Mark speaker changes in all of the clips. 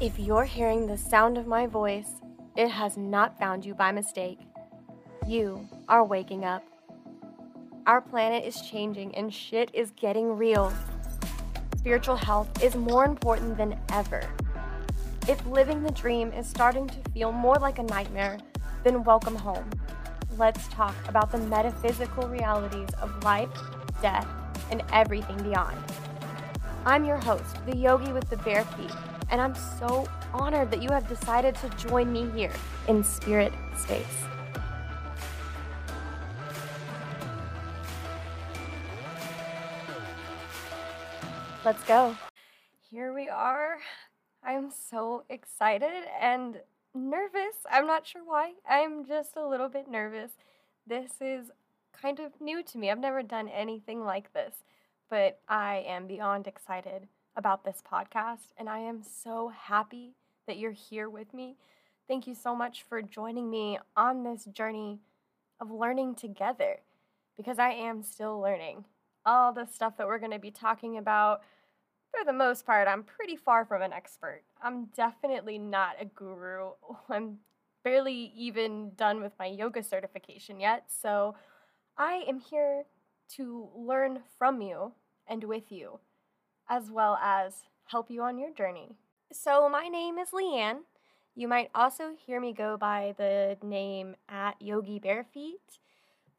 Speaker 1: If you're hearing the sound of my voice, it has not found you by mistake. You are waking up. Our planet is changing and shit is getting real. Spiritual health is more important than ever. If living the dream is starting to feel more like a nightmare, then welcome home. Let's talk about the metaphysical realities of life, death, and everything beyond. I'm your host, the yogi with the bare feet, and I'm so honored that you have decided to join me here in Spirit Space. Let's go. Here we are. I'm so excited and nervous. I'm not sure why. I'm just a little bit nervous. This is kind of new to me. I've never done anything like this, but I am beyond excited about this podcast, and I am so happy that you're here with me. Thank you so much for joining me on this journey of learning together because I am still learning. All the stuff that we're going to be talking about, for the most part, I'm pretty far from an expert. I'm definitely not a guru. I'm barely even done with my yoga certification yet, so I am here to learn from you and with you as well as help you on your journey. So, my name is Leanne. You might also hear me go by the name at Yogi Barefeet,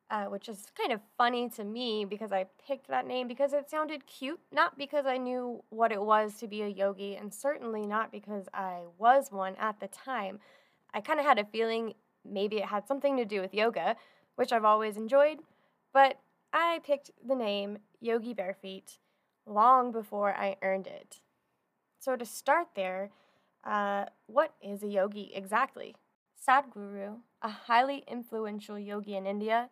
Speaker 1: uh, which is kind of funny to me because I picked that name because it sounded cute, not because I knew what it was to be a yogi, and certainly not because I was one at the time. I kind of had a feeling maybe it had something to do with yoga, which I've always enjoyed, but I picked the name Yogi Barefeet long before I earned it. So, to start there, uh, what is a yogi exactly? Sadhguru, a highly influential yogi in India,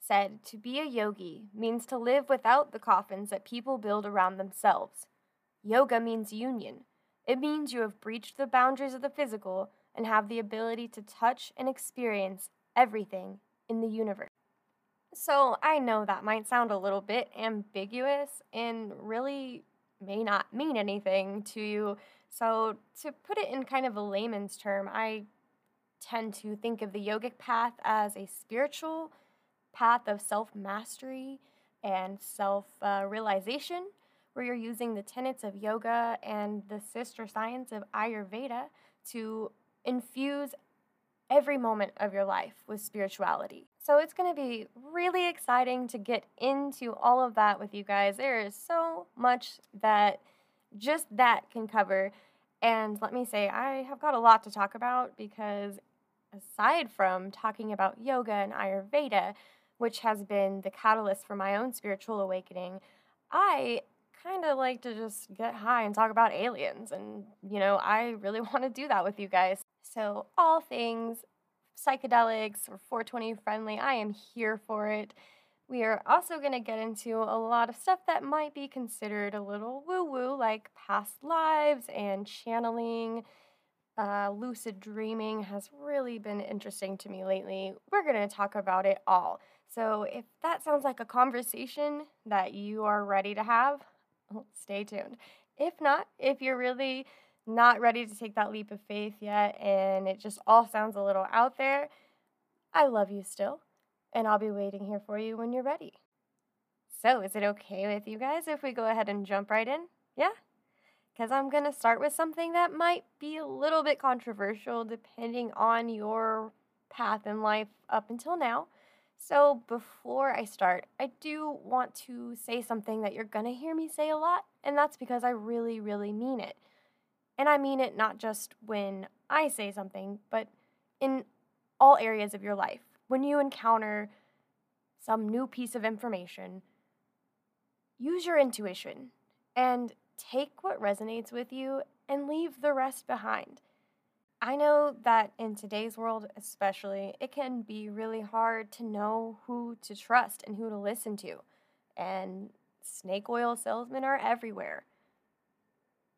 Speaker 1: said to be a yogi means to live without the coffins that people build around themselves. Yoga means union. It means you have breached the boundaries of the physical and have the ability to touch and experience everything in the universe. So I know that might sound a little bit ambiguous and really may not mean anything to you. So, to put it in kind of a layman's term, I tend to think of the yogic path as a spiritual path of self mastery and self realization, where you're using the tenets of yoga and the sister science of Ayurveda to infuse every moment of your life with spirituality. So it's going to be really exciting to get into all of that with you guys. There is so much that just that can cover. And let me say, I have got a lot to talk about because aside from talking about yoga and Ayurveda, which has been the catalyst for my own spiritual awakening, I kind of like to just get high and talk about aliens. And, you know, I really want to do that with you guys. So, all things psychedelics or 420 friendly, I am here for it. We are also going to get into a lot of stuff that might be considered a little woo woo, like past lives and channeling. Uh, lucid dreaming has really been interesting to me lately. We're going to talk about it all. So, if that sounds like a conversation that you are ready to have, stay tuned. If not, if you're really not ready to take that leap of faith yet and it just all sounds a little out there, I love you still, and I'll be waiting here for you when you're ready. So, is it okay with you guys if we go ahead and jump right in? Yeah? Because I'm going to start with something that might be a little bit controversial depending on your path in life up until now. So, before I start, I do want to say something that you're going to hear me say a lot, and that's because I really, really mean it. And I mean it not just when I say something, but in all areas of your life. When you encounter some new piece of information, use your intuition and take what resonates with you and leave the rest behind. I know that in today's world, especially, it can be really hard to know who to trust and who to listen to. And snake oil salesmen are everywhere.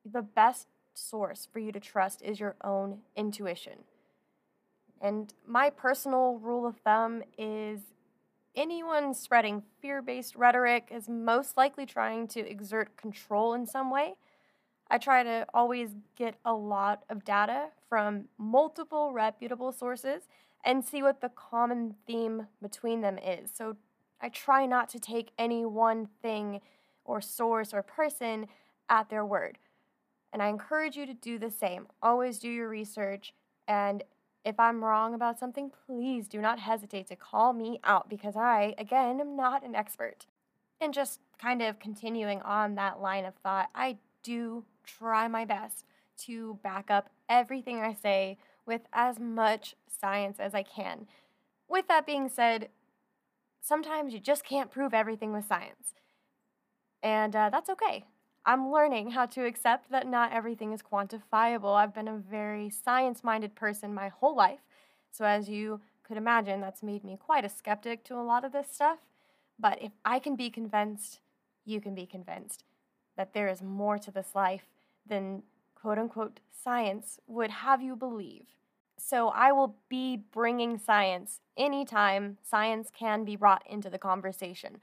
Speaker 1: The best source for you to trust is your own intuition. And my personal rule of thumb is anyone spreading fear based rhetoric is most likely trying to exert control in some way. I try to always get a lot of data from multiple reputable sources and see what the common theme between them is. So I try not to take any one thing or source or person at their word. And I encourage you to do the same. Always do your research. And if I'm wrong about something, please do not hesitate to call me out because I, again, am not an expert. And just kind of continuing on that line of thought, I do try my best to back up everything I say with as much science as I can. With that being said, sometimes you just can't prove everything with science. And uh, that's okay. I'm learning how to accept that not everything is quantifiable. I've been a very science minded person my whole life. So, as you could imagine, that's made me quite a skeptic to a lot of this stuff. But if I can be convinced, you can be convinced that there is more to this life than quote unquote science would have you believe. So, I will be bringing science anytime science can be brought into the conversation.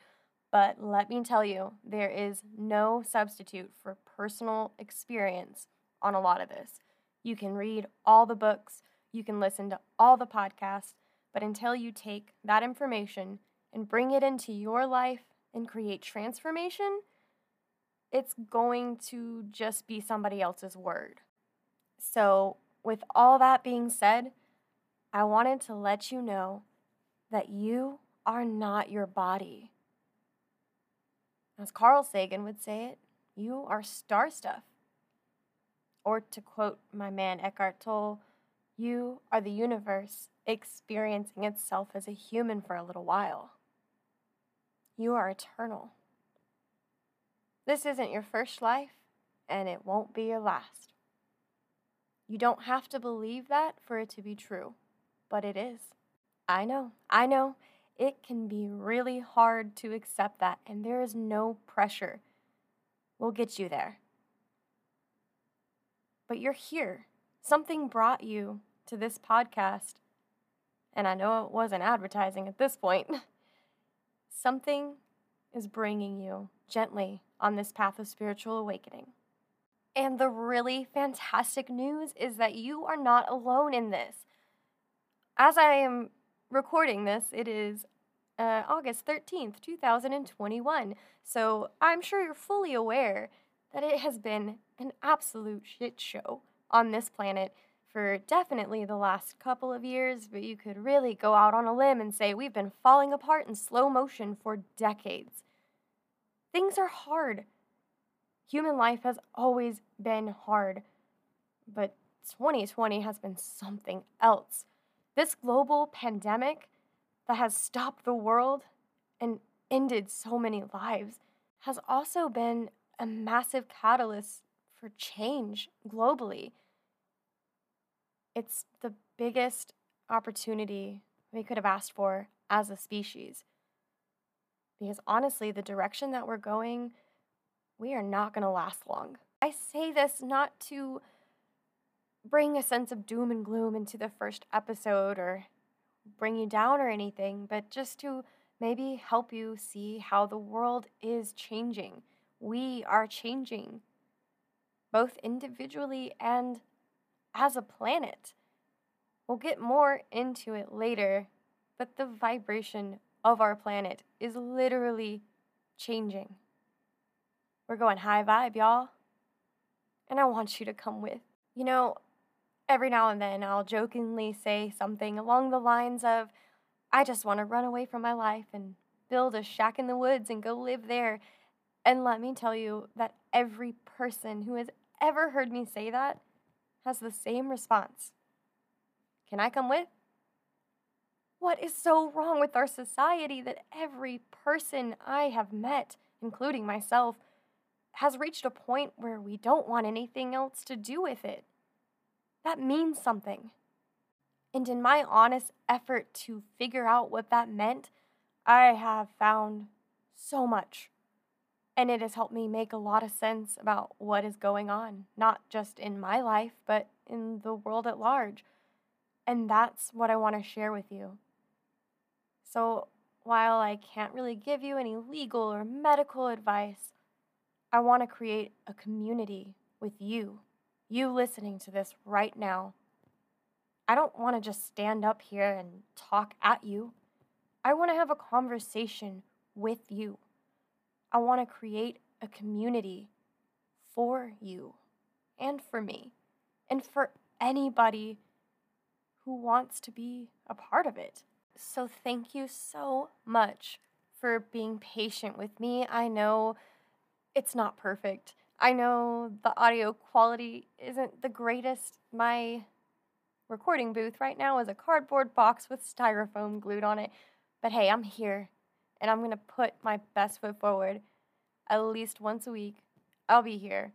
Speaker 1: But let me tell you, there is no substitute for personal experience on a lot of this. You can read all the books, you can listen to all the podcasts, but until you take that information and bring it into your life and create transformation, it's going to just be somebody else's word. So, with all that being said, I wanted to let you know that you are not your body. As Carl Sagan would say it, you are star stuff. Or to quote my man Eckhart Tolle, you are the universe experiencing itself as a human for a little while. You are eternal. This isn't your first life, and it won't be your last. You don't have to believe that for it to be true, but it is. I know, I know, it can be really hard to accept that, and there is no pressure. We'll get you there. But you're here. Something brought you to this podcast, and I know it wasn't advertising at this point. Something is bringing you gently on this path of spiritual awakening. And the really fantastic news is that you are not alone in this. As I am recording this, it is uh, August 13th, 2021. So I'm sure you're fully aware that it has been an absolute shit show on this planet for definitely the last couple of years, but you could really go out on a limb and say we've been falling apart in slow motion for decades. Things are hard. Human life has always been hard, but 2020 has been something else. This global pandemic that has stopped the world and ended so many lives has also been a massive catalyst for change globally. It's the biggest opportunity we could have asked for as a species. Because honestly, the direction that we're going, we are not going to last long. I say this not to bring a sense of doom and gloom into the first episode or bring you down or anything, but just to maybe help you see how the world is changing. We are changing, both individually and as a planet. We'll get more into it later, but the vibration of our planet is literally changing. We're going high vibe, y'all. And I want you to come with. You know, every now and then I'll jokingly say something along the lines of, I just want to run away from my life and build a shack in the woods and go live there. And let me tell you that every person who has ever heard me say that has the same response Can I come with? What is so wrong with our society that every person I have met, including myself, has reached a point where we don't want anything else to do with it? That means something. And in my honest effort to figure out what that meant, I have found so much. And it has helped me make a lot of sense about what is going on, not just in my life, but in the world at large. And that's what I want to share with you. So, while I can't really give you any legal or medical advice, I want to create a community with you, you listening to this right now. I don't want to just stand up here and talk at you. I want to have a conversation with you. I want to create a community for you and for me and for anybody who wants to be a part of it. So, thank you so much for being patient with me. I know it's not perfect. I know the audio quality isn't the greatest. My recording booth right now is a cardboard box with styrofoam glued on it. But hey, I'm here and I'm going to put my best foot forward at least once a week. I'll be here.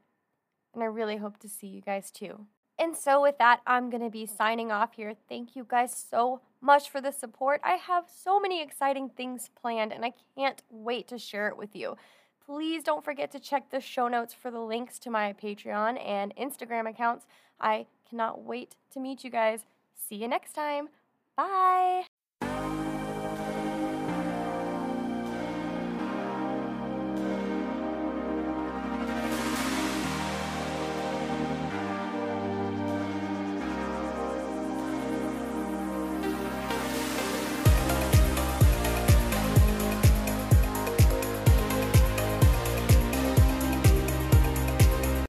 Speaker 1: And I really hope to see you guys too. And so, with that, I'm going to be signing off here. Thank you guys so much for the support. I have so many exciting things planned, and I can't wait to share it with you. Please don't forget to check the show notes for the links to my Patreon and Instagram accounts. I cannot wait to meet you guys. See you next time. Bye.